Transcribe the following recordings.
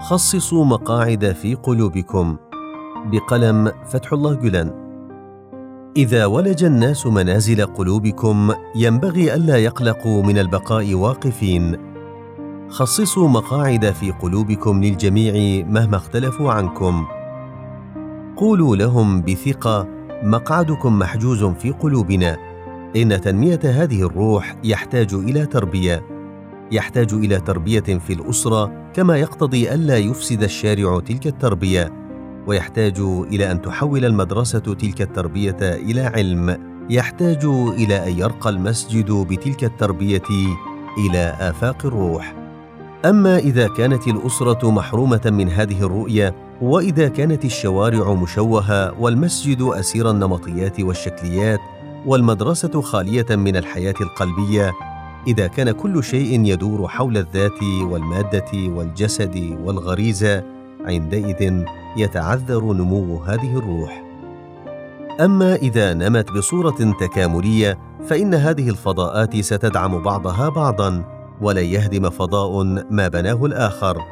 خصصوا مقاعد في قلوبكم. بقلم فتح الله جلان إذا ولج الناس منازل قلوبكم ينبغي ألا يقلقوا من البقاء واقفين. خصصوا مقاعد في قلوبكم للجميع مهما اختلفوا عنكم. قولوا لهم بثقة مقعدكم محجوز في قلوبنا. إن تنمية هذه الروح يحتاج إلى تربية. يحتاج إلى تربية في الأسرة كما يقتضي ألا يفسد الشارع تلك التربية ويحتاج إلى أن تحول المدرسة تلك التربية إلى علم يحتاج إلى أن يرقى المسجد بتلك التربية إلى آفاق الروح. أما إذا كانت الأسرة محرومة من هذه الرؤية وإذا كانت الشوارع مشوهة والمسجد أسير النمطيات والشكليات والمدرسة خالية من الحياة القلبية إذا كان كل شيء يدور حول الذات والمادة والجسد والغريزه عندئذ يتعذر نمو هذه الروح. أما إذا نمت بصورة تكاملية فإن هذه الفضاءات ستدعم بعضها بعضا ولن يهدم فضاء ما بناه الآخر.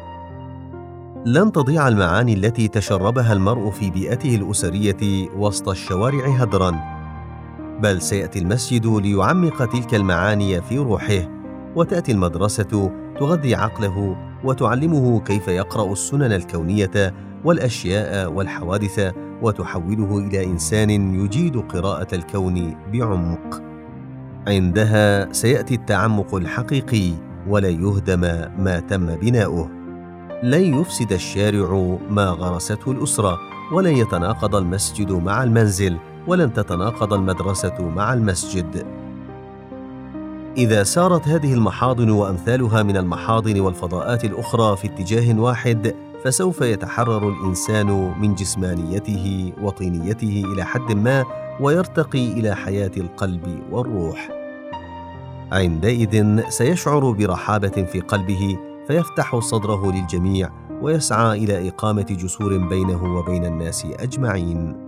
لن تضيع المعاني التي تشربها المرء في بيئته الأسرية وسط الشوارع هدرا. بل سيأتي المسجد ليعمق تلك المعاني في روحه وتأتي المدرسة تغذي عقله وتعلمه كيف يقرأ السنن الكونية والأشياء والحوادث وتحوله إلى إنسان يجيد قراءة الكون بعمق. عندها سيأتي التعمق الحقيقي ولا يهدم ما تم بناؤه. لن يفسد الشارع ما غرسته الأسرة ولن يتناقض المسجد مع المنزل ولن تتناقض المدرسة مع المسجد. إذا سارت هذه المحاضن وأمثالها من المحاضن والفضاءات الأخرى في اتجاه واحد فسوف يتحرر الإنسان من جسمانيته وطينيته إلى حد ما ويرتقي إلى حياة القلب والروح. عندئذ سيشعر برحابة في قلبه فيفتح صدره للجميع ويسعى إلى إقامة جسور بينه وبين الناس أجمعين.